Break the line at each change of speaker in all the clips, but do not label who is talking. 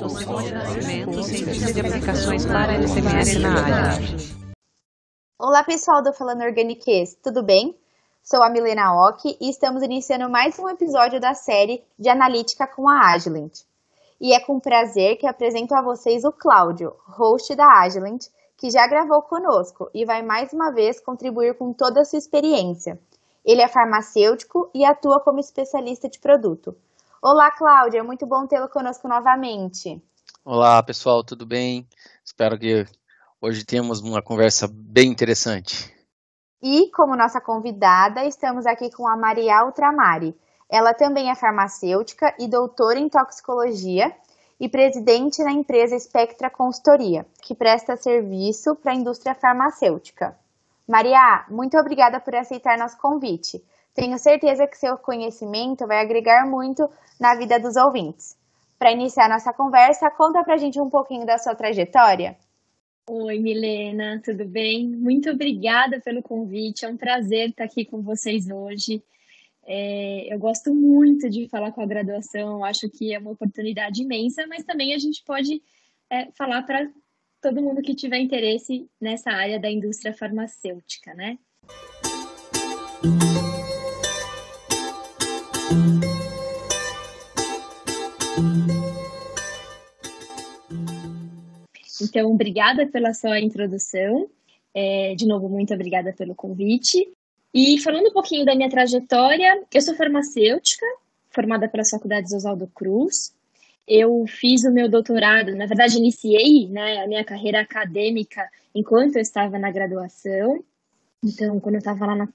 Nascimento, cientista de aplicações para na área.
Olá pessoal do Falando Organiques, tudo bem? Sou a Milena Ock e estamos iniciando mais um episódio da série de Analítica com a Agilent. E é com prazer que apresento a vocês o Cláudio, host da Agilent, que já gravou conosco e vai mais uma vez contribuir com toda a sua experiência. Ele é farmacêutico e atua como especialista de produto. Olá, Cláudia, é muito bom tê-lo conosco novamente.
Olá, pessoal, tudo bem? Espero que hoje tenhamos uma conversa bem interessante.
E, como nossa convidada, estamos aqui com a Maria Ultramari. Ela também é farmacêutica e doutora em toxicologia e presidente na empresa Spectra Consultoria, que presta serviço para a indústria farmacêutica. Maria, muito obrigada por aceitar nosso convite. Tenho certeza que seu conhecimento vai agregar muito na vida dos ouvintes. Para iniciar nossa conversa, conta para a gente um pouquinho da sua trajetória.
Oi, Milena, tudo bem? Muito obrigada pelo convite, é um prazer estar aqui com vocês hoje. É, eu gosto muito de falar com a graduação, acho que é uma oportunidade imensa, mas também a gente pode é, falar para todo mundo que tiver interesse nessa área da indústria farmacêutica, né? Então, obrigada pela sua introdução. É, de novo, muito obrigada pelo convite. E falando um pouquinho da minha trajetória, eu sou farmacêutica, formada pela Faculdade Oswaldo Cruz. Eu fiz o meu doutorado, na verdade, iniciei né, a minha carreira acadêmica enquanto eu estava na graduação. Então, quando eu estava lá no,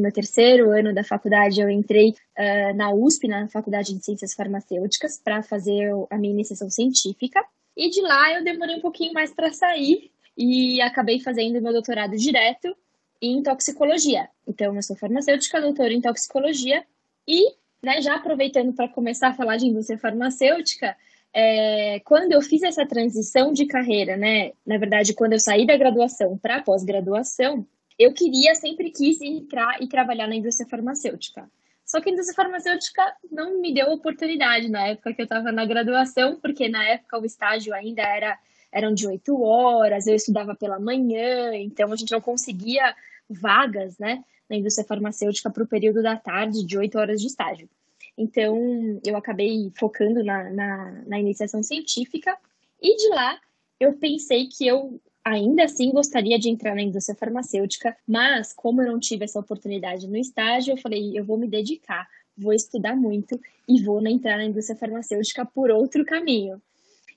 meu terceiro ano da faculdade, eu entrei uh, na USP, na Faculdade de Ciências Farmacêuticas, para fazer a minha iniciação científica. E de lá eu demorei um pouquinho mais para sair e acabei fazendo meu doutorado direto em toxicologia. Então, eu sou farmacêutica, doutora em toxicologia e, né, já aproveitando para começar a falar de indústria farmacêutica, é, quando eu fiz essa transição de carreira, né, na verdade, quando eu saí da graduação para pós-graduação, eu queria, sempre quis entrar e trabalhar na indústria farmacêutica. Só que a indústria farmacêutica não me deu oportunidade na época que eu estava na graduação, porque na época o estágio ainda era eram de oito horas, eu estudava pela manhã, então a gente não conseguia vagas, né, na indústria farmacêutica para o período da tarde, de oito horas de estágio. Então, eu acabei focando na, na, na iniciação científica, e de lá eu pensei que eu ainda assim gostaria de entrar na indústria farmacêutica, mas como eu não tive essa oportunidade no estágio, eu falei, eu vou me dedicar, vou estudar muito e vou entrar na indústria farmacêutica por outro caminho.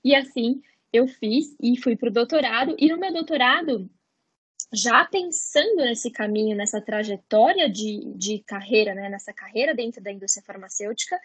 E assim eu fiz e fui para o doutorado, e no meu doutorado, já pensando nesse caminho, nessa trajetória de, de carreira, né, nessa carreira dentro da indústria farmacêutica,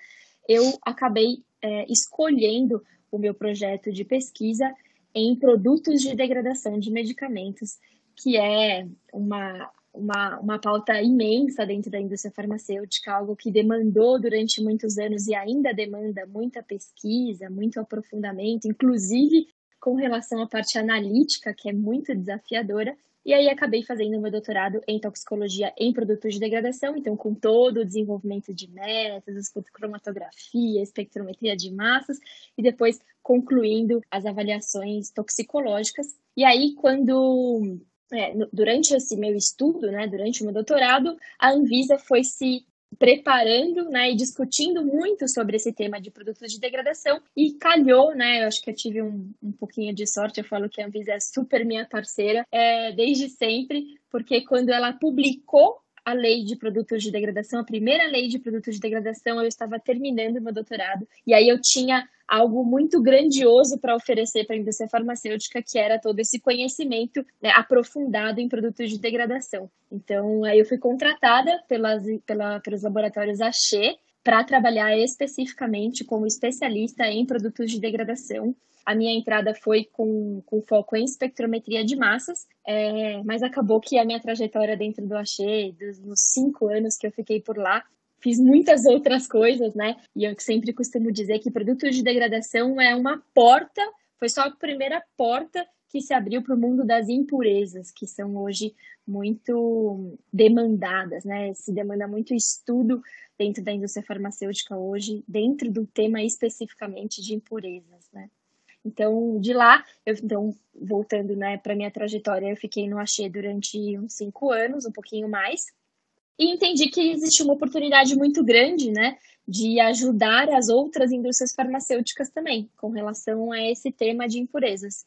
eu acabei é, escolhendo o meu projeto de pesquisa em produtos de degradação de medicamentos, que é uma, uma, uma pauta imensa dentro da indústria farmacêutica, algo que demandou durante muitos anos e ainda demanda muita pesquisa, muito aprofundamento, inclusive com relação à parte analítica, que é muito desafiadora. E aí acabei fazendo meu doutorado em toxicologia em produtos de degradação, então com todo o desenvolvimento de métodos, cromatografia, espectrometria de massas e depois concluindo as avaliações toxicológicas. E aí quando é, durante esse meu estudo, né, durante o meu doutorado, a Anvisa foi se preparando né, e discutindo muito sobre esse tema de produtos de degradação e calhou, né? Eu acho que eu tive um, um pouquinho de sorte, eu falo que a Anvisa é super minha parceira é, desde sempre, porque quando ela publicou a lei de produtos de degradação, a primeira lei de produtos de degradação, eu estava terminando meu doutorado e aí eu tinha algo muito grandioso para oferecer para a indústria farmacêutica, que era todo esse conhecimento né, aprofundado em produtos de degradação. Então, aí eu fui contratada pelas, pela, pelos laboratórios Axê para trabalhar especificamente como especialista em produtos de degradação. A minha entrada foi com, com foco em espectrometria de massas, é, mas acabou que a minha trajetória dentro do Axê, dos, dos cinco anos que eu fiquei por lá, fiz muitas outras coisas, né? E eu sempre costumo dizer que produtos de degradação é uma porta, foi só a primeira porta que se abriu para o mundo das impurezas, que são hoje muito demandadas, né? Se demanda muito estudo dentro da indústria farmacêutica hoje, dentro do tema especificamente de impurezas, né? Então, de lá, eu, então, voltando né, para minha trajetória, eu fiquei no Axê durante uns cinco anos, um pouquinho mais, e entendi que existe uma oportunidade muito grande, né, de ajudar as outras indústrias farmacêuticas também, com relação a esse tema de impurezas.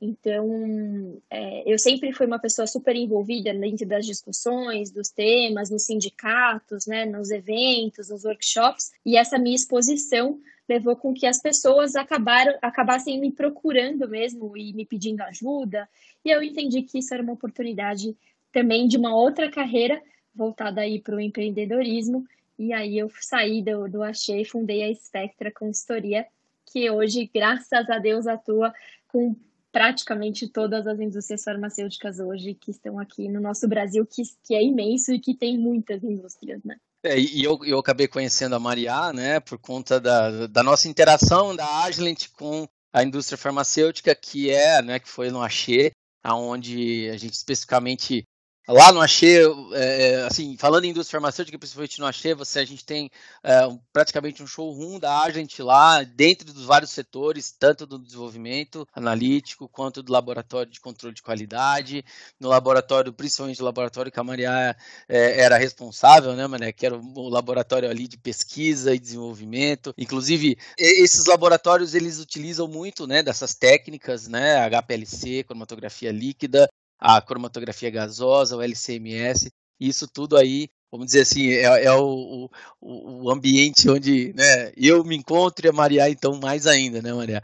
Então, é, eu sempre fui uma pessoa super envolvida dentro das discussões, dos temas, nos sindicatos, né, nos eventos, nos workshops, e essa minha exposição levou com que as pessoas acabaram, acabassem me procurando mesmo e me pedindo ajuda, e eu entendi que isso era uma oportunidade também de uma outra carreira voltada aí para o empreendedorismo, e aí eu saí do, do Achei e fundei a Spectra Consultoria, que hoje, graças a Deus, atua com praticamente todas as indústrias farmacêuticas hoje que estão aqui no nosso Brasil, que, que é imenso e que tem muitas indústrias, né?
É, e eu, eu acabei conhecendo a Maria, né, por conta da, da nossa interação da Agilent com a indústria farmacêutica, que é, né, que foi no Axê, aonde a gente especificamente Lá no Axê, é, assim, falando em indústria farmacêutica, principalmente no Axê, você, a gente tem é, praticamente um showroom da Agent lá, dentro dos vários setores, tanto do desenvolvimento analítico, quanto do laboratório de controle de qualidade, no laboratório, principalmente o laboratório que a Maria é, era responsável, né, Mané, que era o laboratório ali de pesquisa e desenvolvimento. Inclusive, esses laboratórios, eles utilizam muito, né, dessas técnicas, né, HPLC, cromatografia líquida, a cromatografia gasosa, o LCMS, isso tudo aí, vamos dizer assim, é, é o, o, o, ambiente onde né, eu me encontro e a Maria, então, mais ainda, né, Maria?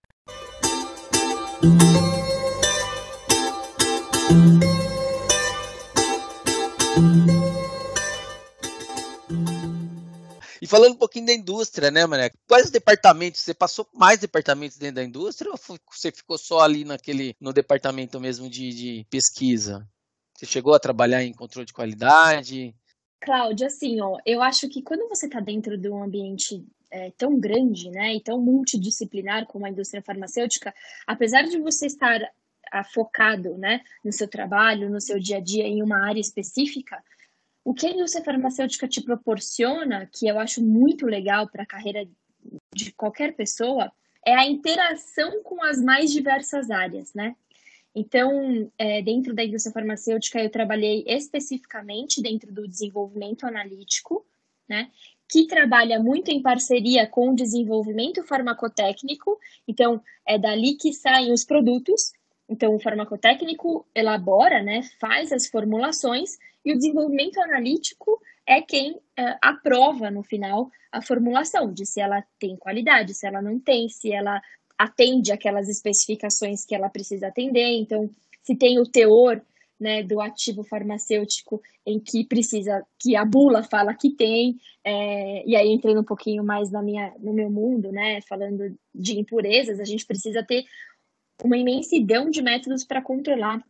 Falando um pouquinho da indústria, né, Mané? Quais departamentos? Você passou mais departamentos dentro da indústria ou você ficou só ali naquele, no departamento mesmo de, de pesquisa? Você chegou a trabalhar em controle de qualidade?
Cláudia, assim, ó, eu acho que quando você está dentro de um ambiente é, tão grande, né, e tão multidisciplinar como a indústria farmacêutica, apesar de você estar a, focado, né, no seu trabalho, no seu dia a dia em uma área específica, o que a indústria farmacêutica te proporciona, que eu acho muito legal para a carreira de qualquer pessoa, é a interação com as mais diversas áreas, né? Então, é, dentro da indústria farmacêutica, eu trabalhei especificamente dentro do desenvolvimento analítico, né? Que trabalha muito em parceria com o desenvolvimento farmacotécnico. Então, é dali que saem os produtos. Então, o farmacotécnico elabora, né? Faz as formulações e o desenvolvimento analítico é quem uh, aprova no final a formulação de se ela tem qualidade, se ela não tem, se ela atende aquelas especificações que ela precisa atender. Então, se tem o teor né, do ativo farmacêutico em que precisa, que a bula fala que tem, é, e aí entrando um pouquinho mais na minha, no meu mundo, né, falando de impurezas, a gente precisa ter uma imensidão de métodos para controlar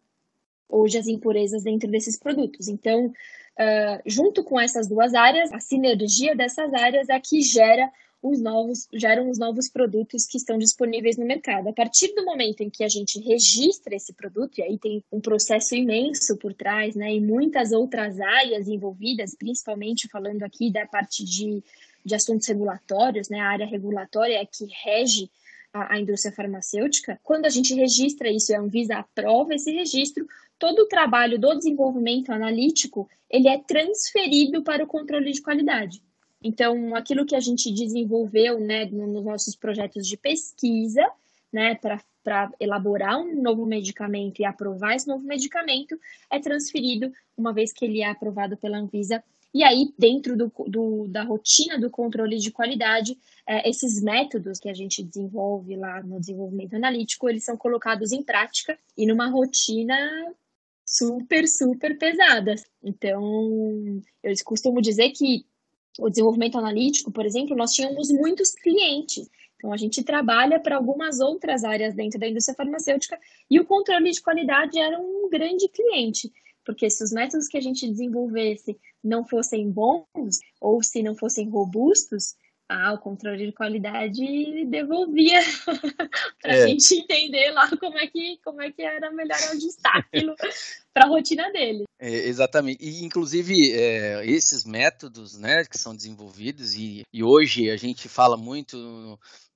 hoje as impurezas dentro desses produtos. Então, uh, junto com essas duas áreas, a sinergia dessas áreas é que gera os novos, geram os novos produtos que estão disponíveis no mercado. A partir do momento em que a gente registra esse produto, e aí tem um processo imenso por trás, né, e muitas outras áreas envolvidas, principalmente falando aqui da parte de, de assuntos regulatórios, né, a área regulatória é que rege a, a indústria farmacêutica. Quando a gente registra isso, a Anvisa aprova esse registro, todo o trabalho do desenvolvimento analítico ele é transferido para o controle de qualidade. Então, aquilo que a gente desenvolveu né, nos nossos projetos de pesquisa, né, para elaborar um novo medicamento e aprovar esse novo medicamento, é transferido, uma vez que ele é aprovado pela Anvisa. E aí, dentro do, do da rotina do controle de qualidade, é, esses métodos que a gente desenvolve lá no desenvolvimento analítico, eles são colocados em prática e numa rotina super, super pesadas. Então, eu costumo dizer que o desenvolvimento analítico, por exemplo, nós tínhamos muitos clientes. Então, a gente trabalha para algumas outras áreas dentro da indústria farmacêutica e o controle de qualidade era um grande cliente. Porque se os métodos que a gente desenvolvesse não fossem bons ou se não fossem robustos, ah, o controle de qualidade devolvia para a é. gente entender lá como é que como é que era melhor ajustar aquilo para a rotina dele.
É, exatamente. E, inclusive, é, esses métodos né, que são desenvolvidos, e, e hoje a gente fala muito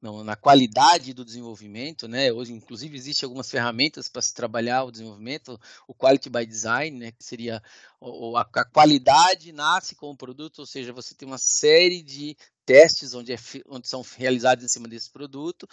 no, na qualidade do desenvolvimento, né? Hoje, inclusive, existem algumas ferramentas para se trabalhar o desenvolvimento, o Quality by Design, né? Que seria a, a qualidade nasce com o produto, ou seja, você tem uma série de testes onde, é, onde são realizados em cima desse produto,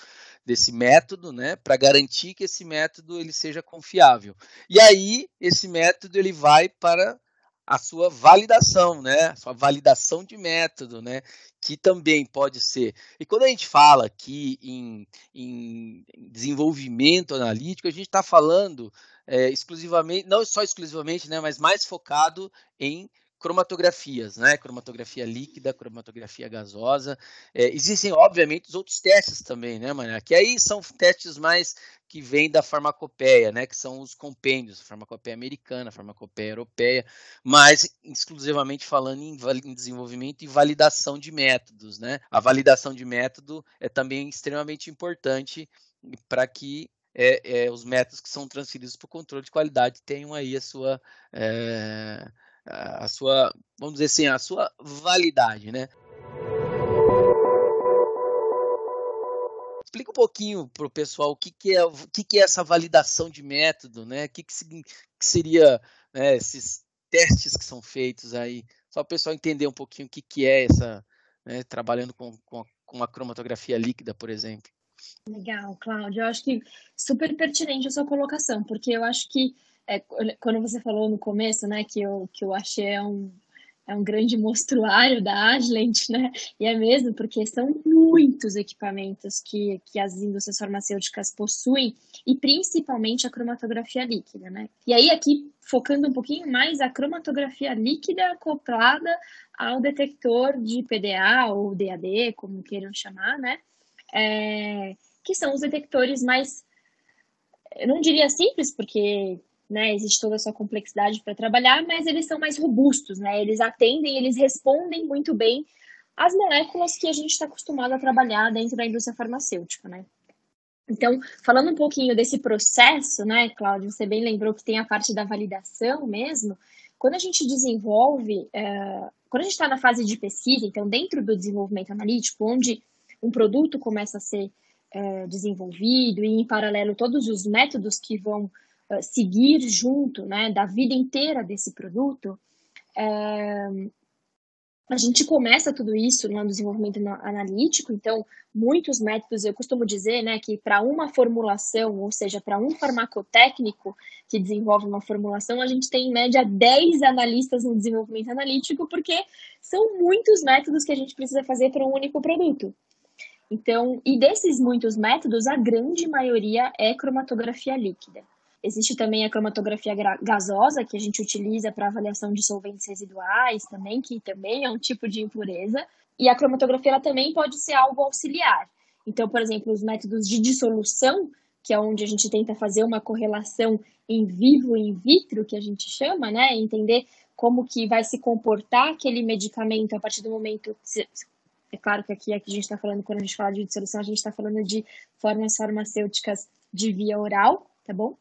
desse método, né, para garantir que esse método ele seja confiável. E aí esse método ele vai para a sua validação, né, a sua validação de método, né, que também pode ser. E quando a gente fala aqui em, em desenvolvimento analítico, a gente está falando é, exclusivamente, não só exclusivamente, né, mas mais focado em cromatografias, né? Cromatografia líquida, cromatografia gasosa. É, existem, obviamente, os outros testes também, né, Mané? Que aí são testes mais que vêm da farmacopeia, né? Que são os compêndios, farmacopeia americana, farmacopeia europeia, mas exclusivamente falando em, em desenvolvimento e validação de métodos, né? A validação de método é também extremamente importante para que é, é, os métodos que são transferidos para o controle de qualidade tenham aí a sua é, a sua, vamos dizer assim, a sua validade, né? Explica um pouquinho para o pessoal o que, que, é, o que, que é essa validação de método, né? O que, que, que seria né, esses testes que são feitos aí, só para o pessoal entender um pouquinho o que, que é essa, né, trabalhando com, com, com uma cromatografia líquida, por exemplo.
Legal, Cláudio. Eu acho que super pertinente a sua colocação, porque eu acho que é, quando você falou no começo, né, que eu, que eu achei é um, é um grande mostruário da Agilent, né, e é mesmo porque são muitos equipamentos que, que as indústrias farmacêuticas possuem, e principalmente a cromatografia líquida, né. E aí aqui, focando um pouquinho mais, a cromatografia líquida acoplada ao detector de PDA ou DAD, como queiram chamar, né, é, que são os detectores mais eu não diria simples, porque né, existe toda essa complexidade para trabalhar, mas eles são mais robustos, né? Eles atendem, eles respondem muito bem às moléculas que a gente está acostumado a trabalhar dentro da indústria farmacêutica, né? Então, falando um pouquinho desse processo, né, Cláudio, você bem lembrou que tem a parte da validação mesmo. Quando a gente desenvolve, uh, quando a gente está na fase de pesquisa, então dentro do desenvolvimento analítico, onde um produto começa a ser uh, desenvolvido e em paralelo todos os métodos que vão eh, seguir junto, né, da vida inteira desse produto, é, a gente começa tudo isso no desenvolvimento analítico, então muitos métodos, eu costumo dizer, né, que para uma formulação, ou seja, para um farmacotécnico que desenvolve uma formulação, a gente tem em média 10 analistas no desenvolvimento analítico, porque são muitos métodos que a gente precisa fazer para um único produto. Então, e desses muitos métodos, a grande maioria é cromatografia líquida. Existe também a cromatografia gasosa, que a gente utiliza para avaliação de solventes residuais também, que também é um tipo de impureza. E a cromatografia ela também pode ser algo auxiliar. Então, por exemplo, os métodos de dissolução, que é onde a gente tenta fazer uma correlação em vivo e in vitro, que a gente chama, né? Entender como que vai se comportar aquele medicamento a partir do momento. É claro que aqui, aqui a gente está falando, quando a gente fala de dissolução, a gente está falando de formas farmacêuticas de via oral, tá bom?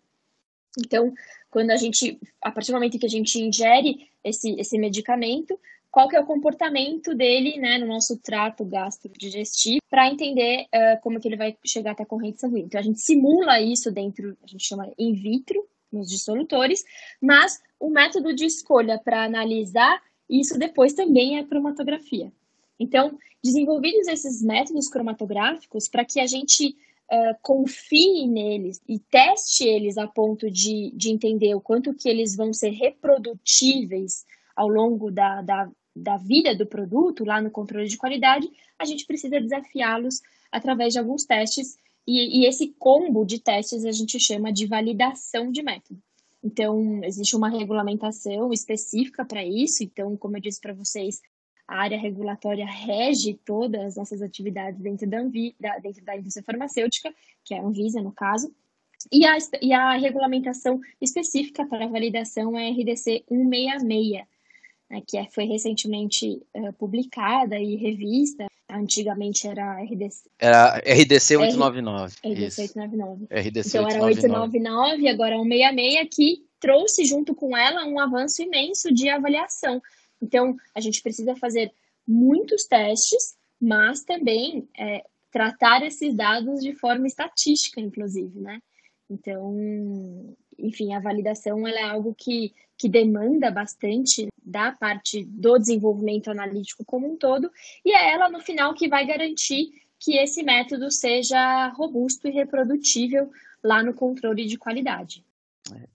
Então, quando a gente, a partir do momento que a gente ingere esse, esse medicamento, qual que é o comportamento dele, né, no nosso trato gastrodigestivo, para entender uh, como que ele vai chegar até a corrente sanguínea. Então, a gente simula isso dentro, a gente chama in vitro, nos dissolutores, mas o método de escolha para analisar isso depois também é a cromatografia. Então, desenvolvidos esses métodos cromatográficos para que a gente uh, confie neles e teste eles a ponto de, de entender o quanto que eles vão ser reprodutíveis ao longo da, da, da vida do produto, lá no controle de qualidade, a gente precisa desafiá-los através de alguns testes, e, e esse combo de testes a gente chama de validação de método. Então, existe uma regulamentação específica para isso. Então, como eu disse para vocês, a área regulatória rege todas as nossas atividades dentro da, Anvi, da, dentro da indústria farmacêutica, que é a Anvisa, no caso, e a, e a regulamentação específica para validação é a RDC 166, né, que é, foi recentemente uh, publicada e revista. Antigamente era RDC.
Era RDC 899.
RDC isso. 899.
RDC
então 899. era 899, agora é 166, que trouxe junto com ela um avanço imenso de avaliação. Então, a gente precisa fazer muitos testes, mas também é, tratar esses dados de forma estatística, inclusive, né? Então, enfim, a validação é algo que, que demanda bastante da parte do desenvolvimento analítico como um todo, e é ela, no final, que vai garantir que esse método seja robusto e reprodutível lá no controle de qualidade.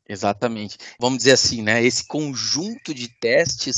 Exatamente. Vamos dizer assim, né? Esse conjunto de testes,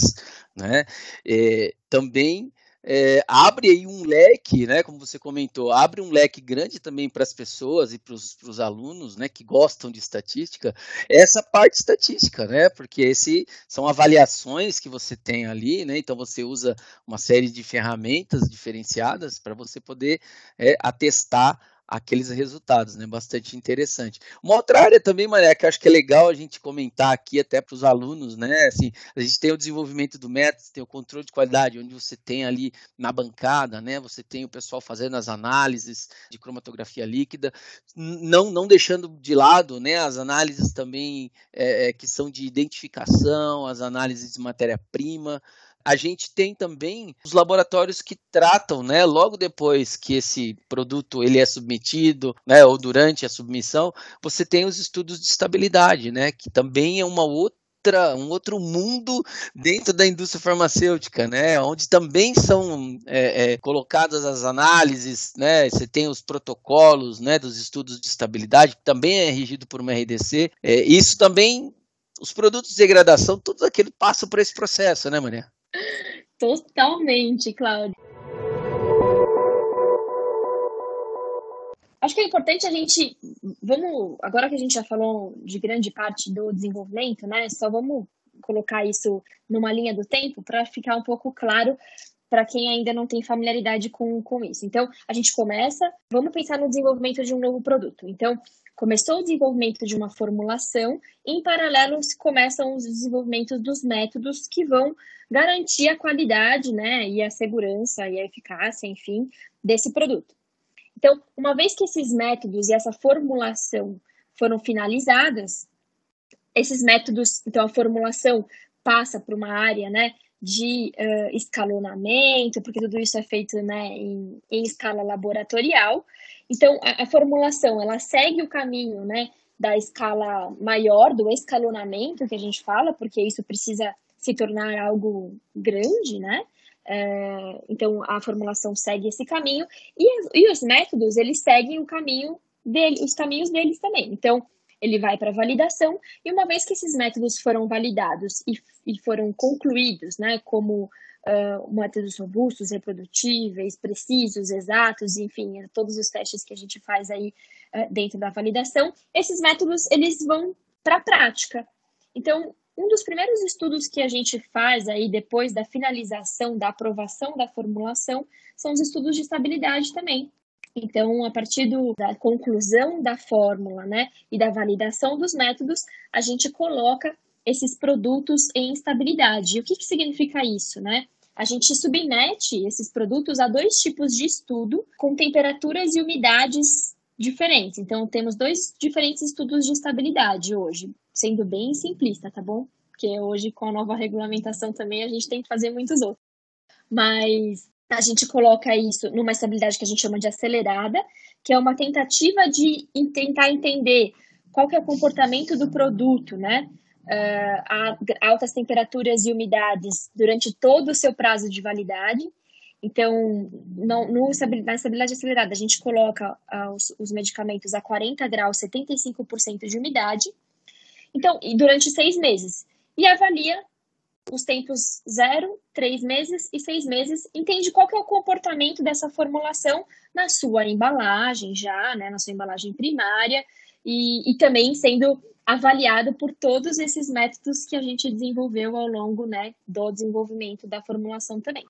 né? É, também é, abre aí um leque, né, como você comentou, abre um leque grande também para as pessoas e para os alunos, né, que gostam de estatística, essa parte estatística, né, porque esse são avaliações que você tem ali, né, então você usa uma série de ferramentas diferenciadas para você poder é, atestar aqueles resultados, né? Bastante interessante. Uma outra área também, Maria, que eu acho que é legal a gente comentar aqui até para os alunos, né? Assim, a gente tem o desenvolvimento do método, tem o controle de qualidade, onde você tem ali na bancada, né? Você tem o pessoal fazendo as análises de cromatografia líquida, não, não deixando de lado, né? As análises também é, que são de identificação, as análises de matéria-prima, a gente tem também os laboratórios que tratam, né, logo depois que esse produto ele é submetido, né, ou durante a submissão, você tem os estudos de estabilidade, né, que também é uma outra um outro mundo dentro da indústria farmacêutica, né? Onde também são é, é, colocadas as análises, né? Você tem os protocolos, né? Dos estudos de estabilidade, que também é regido por uma RDC. É, isso também, os produtos de degradação, tudo aquilo passa por esse processo, né, Maria?
Totalmente, Cláudia. Acho que é importante a gente, vamos, agora que a gente já falou de grande parte do desenvolvimento, né, só vamos colocar isso numa linha do tempo para ficar um pouco claro para quem ainda não tem familiaridade com, com isso. Então, a gente começa, vamos pensar no desenvolvimento de um novo produto. Então, começou o desenvolvimento de uma formulação, em paralelo começam os desenvolvimentos dos métodos que vão garantir a qualidade, né, e a segurança e a eficácia, enfim, desse produto. Então, uma vez que esses métodos e essa formulação foram finalizadas, esses métodos, então a formulação passa para uma área, né, de uh, escalonamento, porque tudo isso é feito, né, em, em escala laboratorial. Então, a, a, formulação, ela segue o caminho, né, da escala maior, do escalonamento que a gente fala, porque isso precisa se tornar algo grande, né? É, então a formulação segue esse caminho e, e, os métodos eles seguem o caminho dele, os caminhos deles também. Então ele vai para validação e uma vez que esses métodos foram validados e, e foram concluídos, né, como uh, métodos robustos, reprodutíveis, precisos, exatos, enfim, todos os testes que a gente faz aí uh, dentro da validação, esses métodos eles vão para a prática. Então um dos primeiros estudos que a gente faz aí depois da finalização, da aprovação da formulação, são os estudos de estabilidade também. Então, a partir do, da conclusão da fórmula, né, e da validação dos métodos, a gente coloca esses produtos em estabilidade. E o que, que significa isso, né? A gente submete esses produtos a dois tipos de estudo com temperaturas e umidades diferentes. Então, temos dois diferentes estudos de estabilidade hoje sendo bem simplista, tá bom? Porque hoje, com a nova regulamentação também, a gente tem que fazer muitos outros. Mas a gente coloca isso numa estabilidade que a gente chama de acelerada, que é uma tentativa de tentar entender qual que é o comportamento do produto, né? Uh, altas temperaturas e umidades durante todo o seu prazo de validade. Então, não, no, na estabilidade acelerada, a gente coloca uh, os, os medicamentos a 40 graus, 75% de umidade, então, e durante seis meses. E avalia os tempos zero, três meses e seis meses, entende qual que é o comportamento dessa formulação na sua embalagem já, né, na sua embalagem primária, e, e também sendo avaliado por todos esses métodos que a gente desenvolveu ao longo né, do desenvolvimento da formulação também.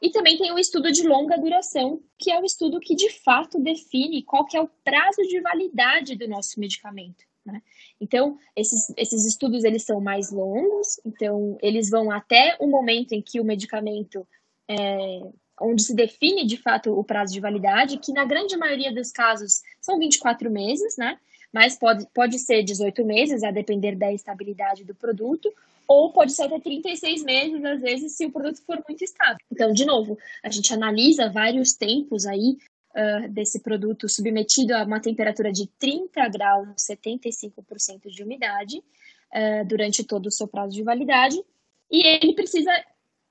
E também tem o estudo de longa duração, que é o estudo que de fato define qual que é o prazo de validade do nosso medicamento. Né? Então, esses, esses estudos eles são mais longos, então eles vão até o momento em que o medicamento é, onde se define de fato o prazo de validade, que na grande maioria dos casos são 24 meses, né? Mas pode, pode ser 18 meses, a depender da estabilidade do produto, ou pode ser até 36 meses, às vezes, se o produto for muito estável. Então, de novo, a gente analisa vários tempos aí uh, desse produto submetido a uma temperatura de 30 graus, 75% de umidade, uh, durante todo o seu prazo de validade, e ele precisa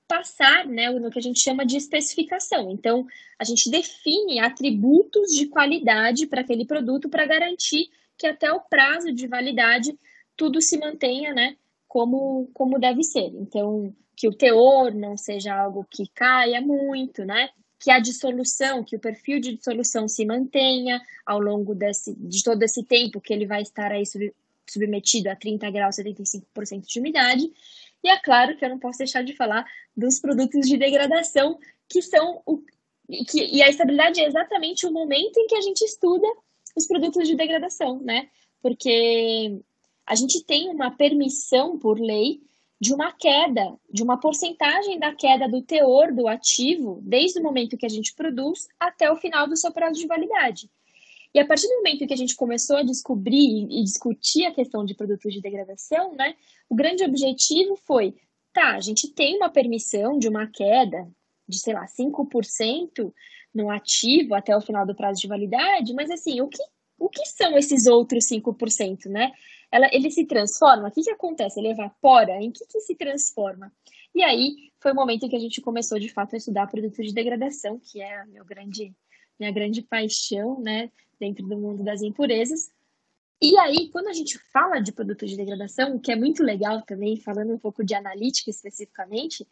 passar né, no que a gente chama de especificação. Então, a gente define atributos de qualidade para aquele produto para garantir que até o prazo de validade tudo se mantenha né, como, como deve ser. Então, que o teor não seja algo que caia muito, né? Que a dissolução, que o perfil de dissolução se mantenha ao longo desse, de todo esse tempo que ele vai estar aí sub, submetido a 30 graus, 75% de umidade. E é claro que eu não posso deixar de falar dos produtos de degradação, que são o. Que, e a estabilidade é exatamente o momento em que a gente estuda os produtos de degradação, né? Porque a gente tem uma permissão por lei de uma queda, de uma porcentagem da queda do teor do ativo, desde o momento que a gente produz até o final do seu prazo de validade. E a partir do momento que a gente começou a descobrir e discutir a questão de produtos de degradação, né, o grande objetivo foi, tá, a gente tem uma permissão de uma queda de, sei lá, 5% no ativo até o final do prazo de validade, mas assim, o que, o que são esses outros 5%, né? Ela, ele se transforma? O que, que acontece? Ele evapora? Em que, que se transforma? E aí foi o momento em que a gente começou de fato a estudar produtos de degradação, que é meu grande, minha grande paixão, né? dentro do mundo das impurezas. E aí, quando a gente fala de produtos de degradação, o que é muito legal também, falando um pouco de analítica especificamente,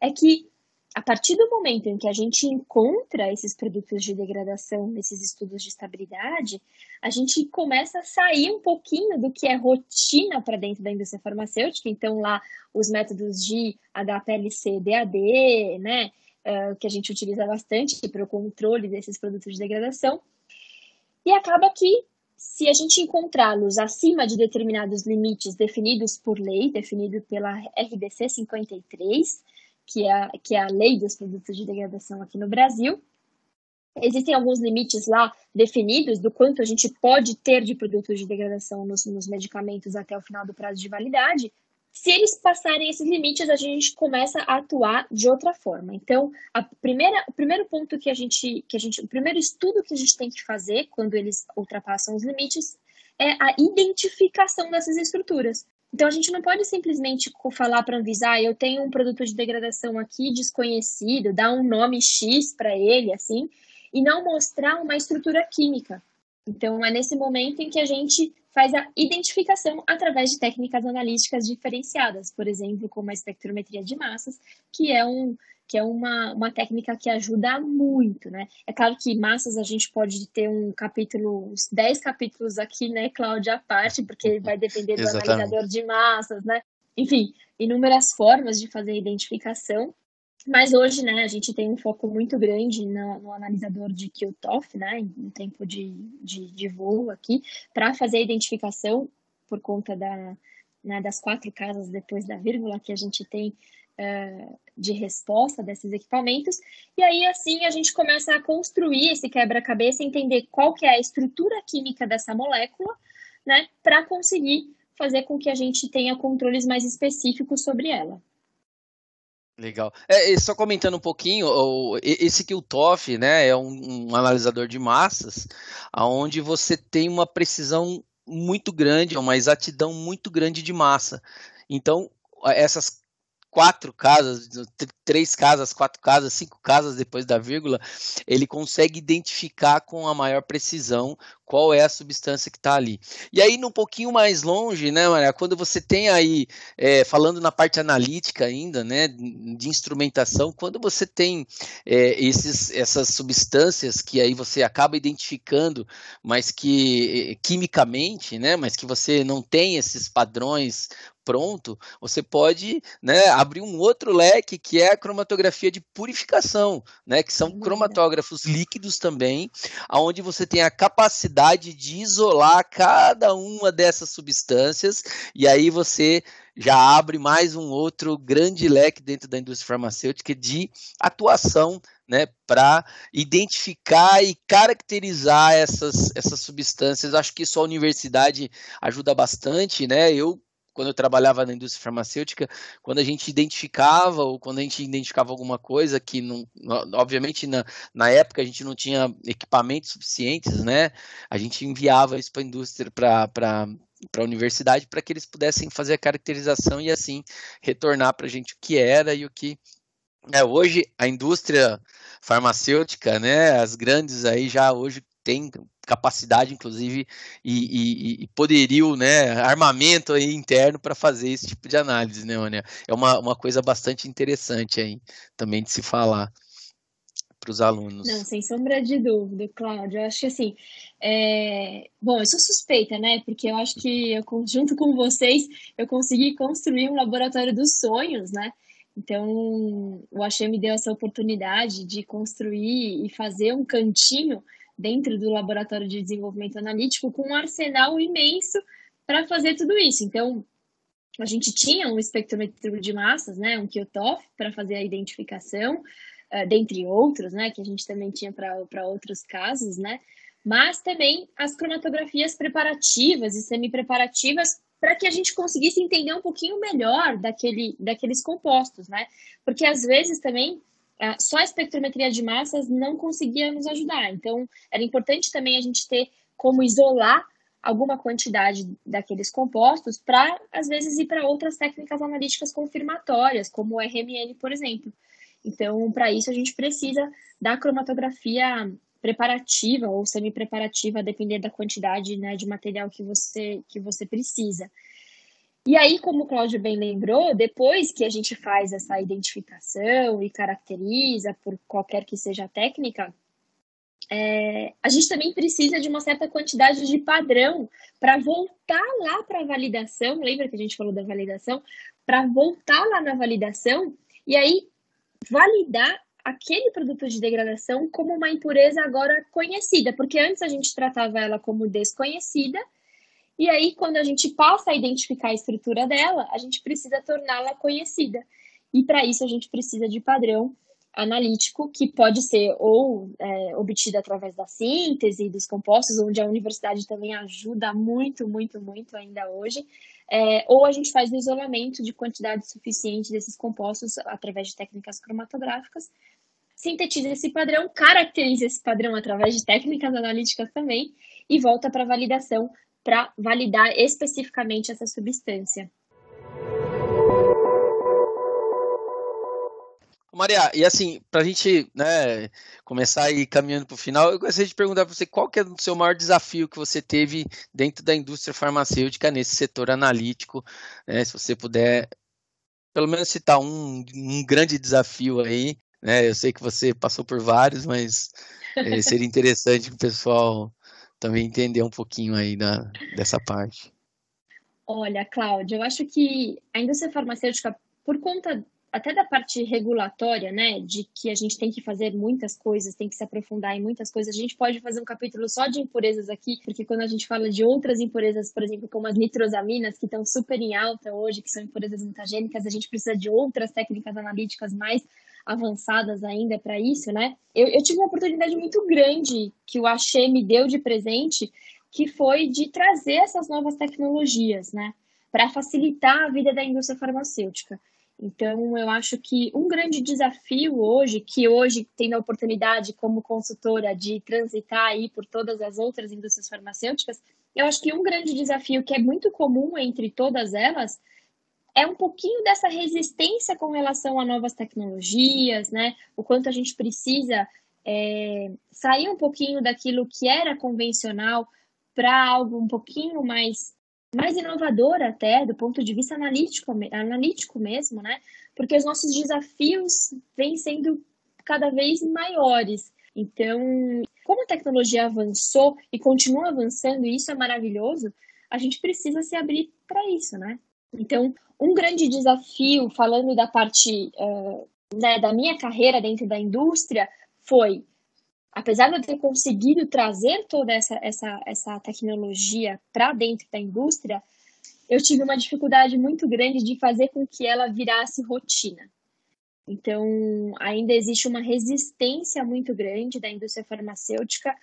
é que a partir do momento em que a gente encontra esses produtos de degradação nesses estudos de estabilidade, a gente começa a sair um pouquinho do que é rotina para dentro da indústria farmacêutica. Então, lá, os métodos de HPLC, DAD, né, uh, que a gente utiliza bastante para o controle desses produtos de degradação, e acaba que, se a gente encontrá-los acima de determinados limites definidos por lei, definido pela RDC 53, que é, a, que é a lei dos produtos de degradação aqui no Brasil, existem alguns limites lá definidos do quanto a gente pode ter de produtos de degradação nos, nos medicamentos até o final do prazo de validade, se eles passarem esses limites, a gente começa a atuar de outra forma. Então, a primeira, o primeiro ponto que a gente, que a gente, o primeiro estudo que a gente tem que fazer quando eles ultrapassam os limites é a identificação dessas estruturas. Então, a gente não pode simplesmente falar para a Anvisa, ah, eu tenho um produto de degradação aqui desconhecido, dar um nome X para ele, assim, e não mostrar uma estrutura química. Então, é nesse momento em que a gente faz a identificação através de técnicas analíticas diferenciadas, por exemplo, como a espectrometria de massas, que é, um, que é uma, uma técnica que ajuda muito, né? É claro que massas a gente pode ter um capítulo, uns 10 capítulos aqui, né, Cláudia, à parte, porque vai depender do Exatamente. analisador de massas, né? Enfim, inúmeras formas de fazer a identificação. Mas hoje, né, a gente tem um foco muito grande no, no analisador de QTOF, né, em tempo de, de, de voo aqui, para fazer a identificação por conta da, né, das quatro casas depois da vírgula que a gente tem uh, de resposta desses equipamentos. E aí, assim, a gente começa a construir esse quebra-cabeça, entender qual que é a estrutura química dessa molécula, né, para conseguir fazer com que a gente tenha controles mais específicos sobre ela.
Legal. É, só comentando um pouquinho, esse QTOF, né, é um, um, analisador de massas, aonde você tem uma precisão muito grande, uma exatidão muito grande de massa. Então, essas quatro casas, três casas, quatro casas, cinco casas depois da vírgula, ele consegue identificar com a maior precisão qual é a substância que está ali. E aí, um pouquinho mais longe, né, Maria, quando você tem aí, é, falando na parte analítica ainda, né, de instrumentação, quando você tem é, esses, essas substâncias que aí você acaba identificando, mas que é, quimicamente, né, mas que você não tem esses padrões pronto, você pode né, abrir um outro leque que é a cromatografia de purificação, né, que são cromatógrafos líquidos também, aonde você tem a capacidade de isolar cada uma dessas substâncias e aí você já abre mais um outro grande leque dentro da indústria farmacêutica de atuação né, para identificar e caracterizar essas, essas substâncias. Acho que isso a universidade ajuda bastante, né? Eu quando eu trabalhava na indústria farmacêutica, quando a gente identificava ou quando a gente identificava alguma coisa que não, obviamente na, na época a gente não tinha equipamentos suficientes, né? A gente enviava isso para a indústria, para a universidade para que eles pudessem fazer a caracterização e assim retornar para a gente o que era e o que é, hoje a indústria farmacêutica, né, as grandes aí já hoje têm capacidade, inclusive, e, e, e poderio, né, armamento aí interno para fazer esse tipo de análise, né, Ônia? É uma, uma coisa bastante interessante aí também de se falar para os alunos.
Não, sem sombra de dúvida, Cláudio. Eu acho que assim, é... bom, eu sou suspeita, né? Porque eu acho que eu, junto com vocês eu consegui construir um laboratório dos sonhos, né? Então, o Axé me deu essa oportunidade de construir e fazer um cantinho dentro do laboratório de desenvolvimento analítico com um arsenal imenso para fazer tudo isso. Então, a gente tinha um espectrômetro de massas, né, um QTOF, para fazer a identificação, uh, dentre outros, né, que a gente também tinha para outros casos, né, mas também as cromatografias preparativas e semi-preparativas para que a gente conseguisse entender um pouquinho melhor daquele, daqueles compostos, né? Porque às vezes também só a espectrometria de massas não conseguia nos ajudar. Então, era importante também a gente ter como isolar alguma quantidade daqueles compostos para, às vezes, ir para outras técnicas analíticas confirmatórias, como o RMN, por exemplo. Então, para isso, a gente precisa da cromatografia preparativa ou semi-preparativa, a depender da quantidade né, de material que você, que você precisa. E aí, como o Cláudio bem lembrou, depois que a gente faz essa identificação e caracteriza por qualquer que seja a técnica, é, a gente também precisa de uma certa quantidade de padrão para voltar lá para a validação. Lembra que a gente falou da validação? Para voltar lá na validação e aí validar aquele produto de degradação como uma impureza agora conhecida, porque antes a gente tratava ela como desconhecida e aí, quando a gente passa a identificar a estrutura dela, a gente precisa torná-la conhecida. E para isso a gente precisa de padrão analítico, que pode ser ou é, obtido através da síntese dos compostos, onde a universidade também ajuda muito, muito, muito ainda hoje, é, ou a gente faz o isolamento de quantidade suficiente desses compostos através de técnicas cromatográficas, sintetiza esse padrão, caracteriza esse padrão através de técnicas analíticas também e volta para validação para validar especificamente essa substância.
Maria, e assim, para a gente né, começar a ir caminhando para o final, eu gostaria de perguntar para você qual que é o seu maior desafio que você teve dentro da indústria farmacêutica nesse setor analítico, né, se você puder pelo menos citar um, um grande desafio aí, né, eu sei que você passou por vários, mas é, seria interessante que o pessoal também entender um pouquinho aí da, dessa parte.
Olha, Cláudia, eu acho que a indústria farmacêutica, por conta até da parte regulatória, né, de que a gente tem que fazer muitas coisas, tem que se aprofundar em muitas coisas. A gente pode fazer um capítulo só de impurezas aqui, porque quando a gente fala de outras impurezas, por exemplo, como as nitrosaminas, que estão super em alta hoje, que são impurezas mutagênicas, a gente precisa de outras técnicas analíticas mais avançadas ainda para isso, né? Eu, eu, tive uma oportunidade muito grande que o Axê me deu de presente, que foi de trazer essas novas tecnologias, né? Para facilitar a vida da indústria farmacêutica. Então, eu acho que um grande desafio hoje, que hoje tendo a oportunidade como consultora de transitar aí por todas as outras indústrias farmacêuticas, eu acho que um grande desafio que é muito comum entre todas elas é um pouquinho dessa resistência com relação a novas tecnologias, né? O quanto a gente precisa é, sair um pouquinho daquilo que era convencional para algo um pouquinho mais mais inovador até do ponto de vista analítico, analítico mesmo, né? Porque os nossos desafios vêm sendo cada vez maiores. Então, como a tecnologia avançou e continua avançando, e isso é maravilhoso, a gente precisa se abrir para isso, né? Então, um grande desafio, falando da parte uh, né, da minha carreira dentro da indústria, foi, apesar de eu ter conseguido trazer toda essa, essa, essa tecnologia para dentro da indústria, eu tive uma dificuldade muito grande de fazer com que ela virasse rotina. Então, ainda existe uma resistência muito grande da indústria farmacêutica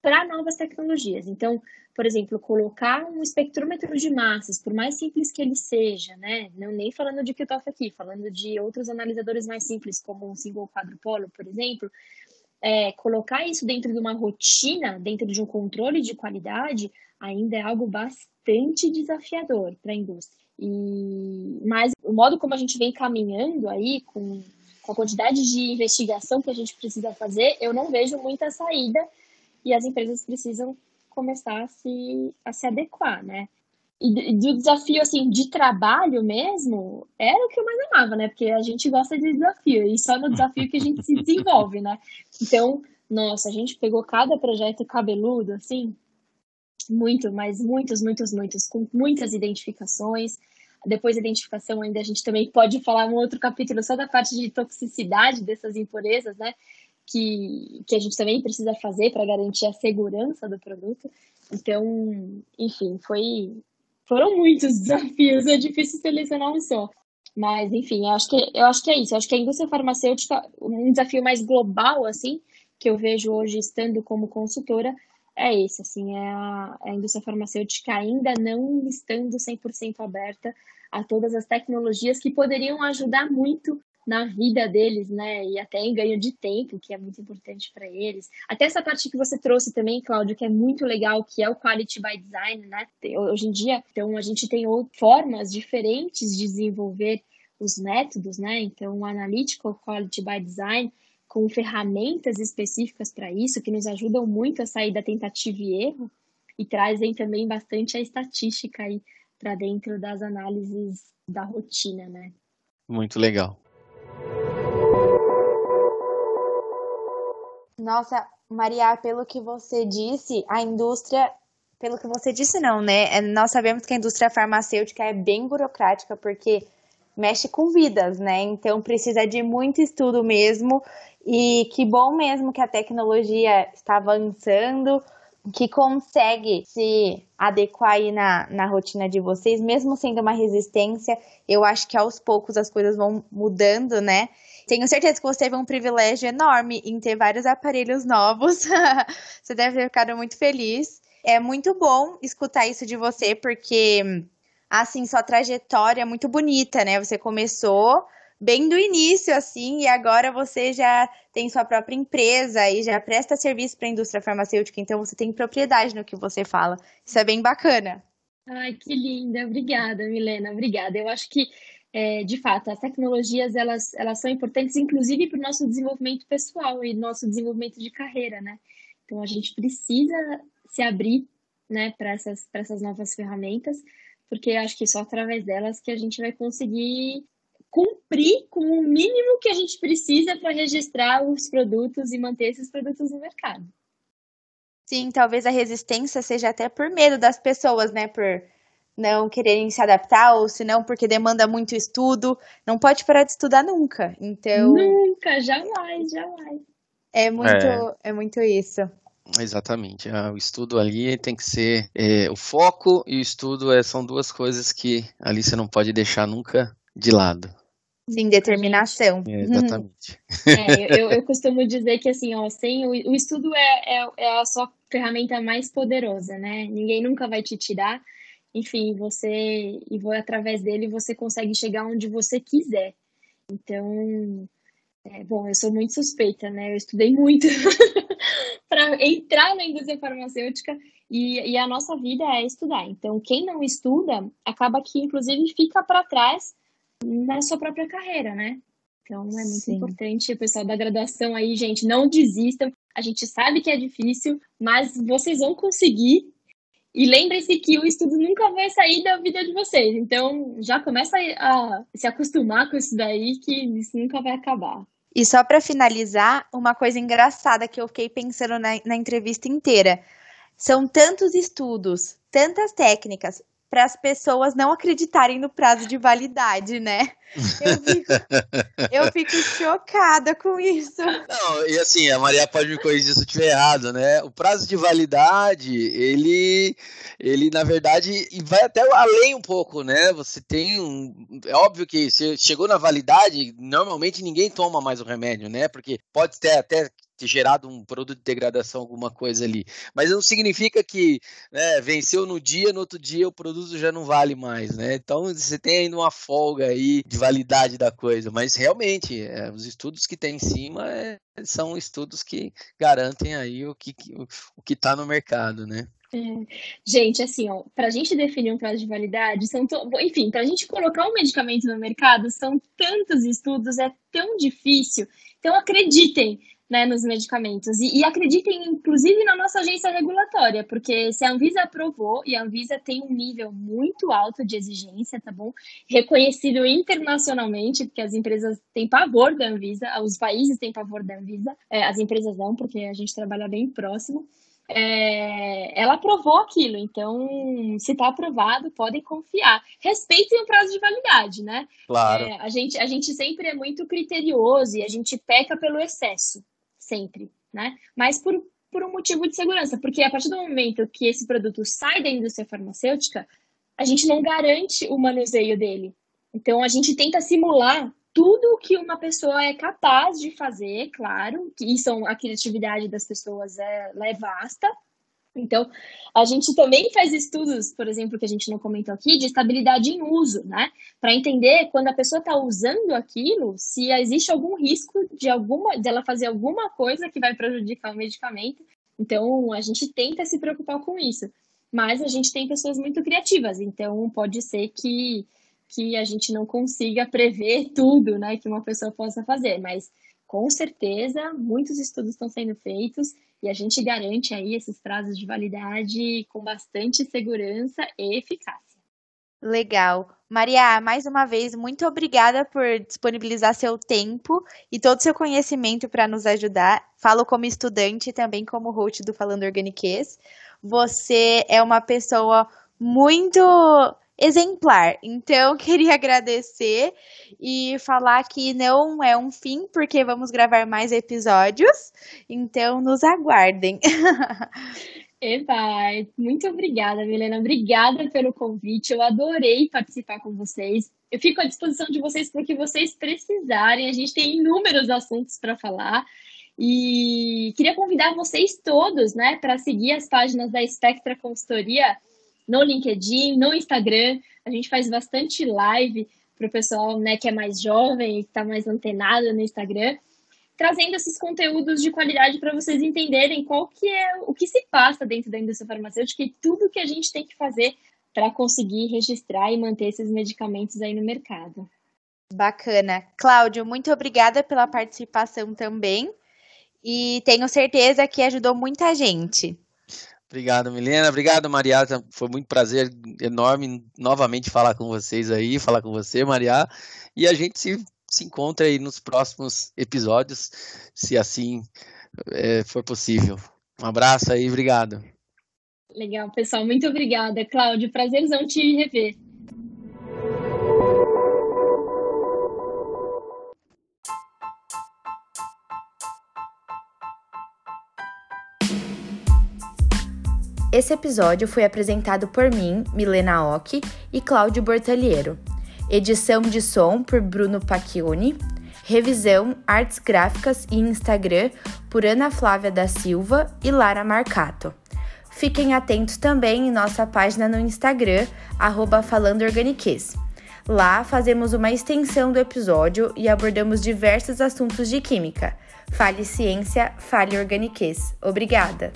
para novas tecnologias. Então, por exemplo, colocar um espectrômetro de massas, por mais simples que ele seja, né? Não nem falando de Kitoff aqui, falando de outros analisadores mais simples, como um single quadrupolo, por exemplo, é, colocar isso dentro de uma rotina, dentro de um controle de qualidade, ainda é algo bastante desafiador para a indústria. E, mas o modo como a gente vem caminhando aí, com, com a quantidade de investigação que a gente precisa fazer, eu não vejo muita saída e as empresas precisam começar a se, a se adequar, né? E do desafio, assim, de trabalho mesmo, era o que eu mais amava, né? Porque a gente gosta de desafio, e só no desafio que a gente se desenvolve, né? Então, nossa, a gente pegou cada projeto cabeludo, assim, muito, mas muitos, muitos, muitos, com muitas identificações. Depois da identificação, ainda a gente também pode falar um outro capítulo só da parte de toxicidade dessas impurezas, né? Que, que a gente também precisa fazer para garantir a segurança do produto. Então, enfim, foi, foram muitos desafios, é difícil selecionar um só. Mas, enfim, eu acho que, eu acho que é isso. Eu acho que a indústria farmacêutica, um desafio mais global, assim, que eu vejo hoje estando como consultora, é esse, assim, é a, a indústria farmacêutica ainda não estando 100% aberta a todas as tecnologias que poderiam ajudar muito na vida deles, né? E até em ganho de tempo, que é muito importante para eles. Até essa parte que você trouxe também, Cláudio, que é muito legal, que é o Quality by Design, né? Hoje em dia, então, a gente tem formas diferentes de desenvolver os métodos, né? Então, o Analytical Quality by Design, com ferramentas específicas para isso, que nos ajudam muito a sair da tentativa e erro, e trazem também bastante a estatística aí para dentro das análises da rotina, né?
Muito legal.
Nossa, Maria, pelo que você disse, a indústria. Pelo que você disse, não, né? É, nós sabemos que a indústria farmacêutica é bem burocrática, porque mexe com vidas, né? Então precisa de muito estudo mesmo. E que bom mesmo que a tecnologia está avançando, que consegue se adequar aí na, na rotina de vocês, mesmo sendo uma resistência. Eu acho que aos poucos as coisas vão mudando, né? Tenho certeza que você teve um privilégio enorme em ter vários aparelhos novos. você deve ter ficado muito feliz. É muito bom escutar isso de você, porque, assim, sua trajetória é muito bonita, né? Você começou bem do início, assim, e agora você já tem sua própria empresa e já presta serviço para a indústria farmacêutica, então você tem propriedade no que você fala. Isso é bem bacana.
Ai, que linda. Obrigada, Milena. Obrigada. Eu acho que é, de fato, as tecnologias elas, elas são importantes, inclusive para o nosso desenvolvimento pessoal e nosso desenvolvimento de carreira, né? Então a gente precisa se abrir, né, para essas, essas novas ferramentas, porque acho que só através delas que a gente vai conseguir cumprir com o mínimo que a gente precisa para registrar os produtos e manter esses produtos no mercado.
Sim, talvez a resistência seja até por medo das pessoas, né? Por não quererem se adaptar, ou se não porque demanda muito estudo. Não pode parar de estudar nunca. Então.
Nunca, jamais, jamais.
É muito, é, é muito isso.
Exatamente. Ah, o estudo ali tem que ser é, o foco e o estudo é, são duas coisas que ali você não pode deixar nunca de lado.
Sim, determinação.
É, exatamente.
É, eu, eu, costumo dizer que assim, ó, sem o, o estudo é, é, é a sua ferramenta mais poderosa, né? Ninguém nunca vai te tirar enfim, você e através dele você consegue chegar onde você quiser. Então, é, bom, eu sou muito suspeita, né? Eu estudei muito para entrar na indústria farmacêutica e, e, a nossa vida é estudar. Então, quem não estuda acaba que, inclusive, fica para trás na sua própria carreira, né? Então, é muito Sim. importante o pessoal da graduação aí, gente, não desistam. A gente sabe que é difícil, mas vocês vão conseguir e lembre-se que o estudo nunca vai sair da vida de vocês. Então, já começa a se acostumar com isso daí, que isso nunca vai acabar.
E só para finalizar, uma coisa engraçada que eu fiquei pensando na, na entrevista inteira. São tantos estudos, tantas técnicas, para as pessoas não acreditarem no prazo de validade, né? Eu fico, eu fico chocada com isso.
Não, e assim, a Maria pode me corrigir se eu estiver errado, né? O prazo de validade, ele, ele na verdade, vai até além um pouco, né? Você tem um. É óbvio que se chegou na validade, normalmente ninguém toma mais o remédio, né? Porque pode ter até ter gerado um produto de degradação, alguma coisa ali. Mas não significa que né, venceu no dia, no outro dia o produto já não vale mais, né? Então você tem ainda uma folga aí de validade da coisa. Mas realmente, é, os estudos que tem em cima é, são estudos que garantem aí o que o que está no mercado, né?
É. Gente, assim, ó, para a gente definir um prazo de validade, são to... enfim, para a gente colocar um medicamento no mercado, são tantos estudos, é tão difícil. Então, acreditem, né, nos medicamentos. E, e, acreditem, inclusive, na nossa agência regulatória, porque se a Anvisa aprovou, e a Anvisa tem um nível muito alto de exigência, tá bom? Reconhecido internacionalmente, porque as empresas têm pavor da Anvisa, os países têm pavor da Anvisa, é, as empresas não, porque a gente trabalha bem próximo. É, ela aprovou aquilo, então, se está aprovado, podem confiar. Respeitem o prazo de validade, né?
Claro.
É, a, gente, a gente sempre é muito criterioso e a gente peca pelo excesso sempre, né? Mas por, por um motivo de segurança, porque a partir do momento que esse produto sai da indústria farmacêutica, a gente não garante o manuseio dele. Então, a gente tenta simular tudo o que uma pessoa é capaz de fazer, claro, que isso, a criatividade das pessoas é, é vasta, então, a gente também faz estudos, por exemplo, que a gente não comentou aqui, de estabilidade em uso, né? Para entender quando a pessoa está usando aquilo, se existe algum risco de alguma, de ela fazer alguma coisa que vai prejudicar o medicamento. Então, a gente tenta se preocupar com isso. Mas a gente tem pessoas muito criativas, então pode ser que, que a gente não consiga prever tudo, né, que uma pessoa possa fazer. Mas com certeza, muitos estudos estão sendo feitos e a gente garante aí esses prazos de validade com bastante segurança e eficácia.
Legal. Maria, mais uma vez, muito obrigada por disponibilizar seu tempo e todo o seu conhecimento para nos ajudar. Falo como estudante e também como host do Falando Organiquez. Você é uma pessoa muito exemplar. Então, queria agradecer e falar que não é um fim, porque vamos gravar mais episódios. Então, nos aguardem.
Eba, muito obrigada, Milena. Obrigada pelo convite. Eu adorei participar com vocês. Eu fico à disposição de vocês para o que vocês precisarem. A gente tem inúmeros assuntos para falar. E queria convidar vocês todos, né, para seguir as páginas da Spectra Consultoria no LinkedIn, no Instagram. A gente faz bastante live para o pessoal né, que é mais jovem e que está mais antenado no Instagram, trazendo esses conteúdos de qualidade para vocês entenderem qual que é o que se passa dentro da indústria farmacêutica e tudo que a gente tem que fazer para conseguir registrar e manter esses medicamentos aí no mercado.
Bacana. Cláudio, muito obrigada pela participação também. E tenho certeza que ajudou muita gente.
Obrigado, Milena. Obrigado, Maria. Foi muito prazer enorme novamente falar com vocês aí, falar com você, Maria. E a gente se, se encontra aí nos próximos episódios, se assim é, for possível. Um abraço aí, obrigado.
Legal, pessoal. Muito obrigada, Cláudio. Prazerzão te rever.
Esse episódio foi apresentado por mim, Milena Ock e Cláudio Bortaliero. Edição de som por Bruno Pacchioni. Revisão, artes gráficas e Instagram por Ana Flávia da Silva e Lara Marcato. Fiquem atentos também em nossa página no Instagram, arroba. Lá fazemos uma extensão do episódio e abordamos diversos assuntos de química. Fale ciência, fale organiquez. Obrigada!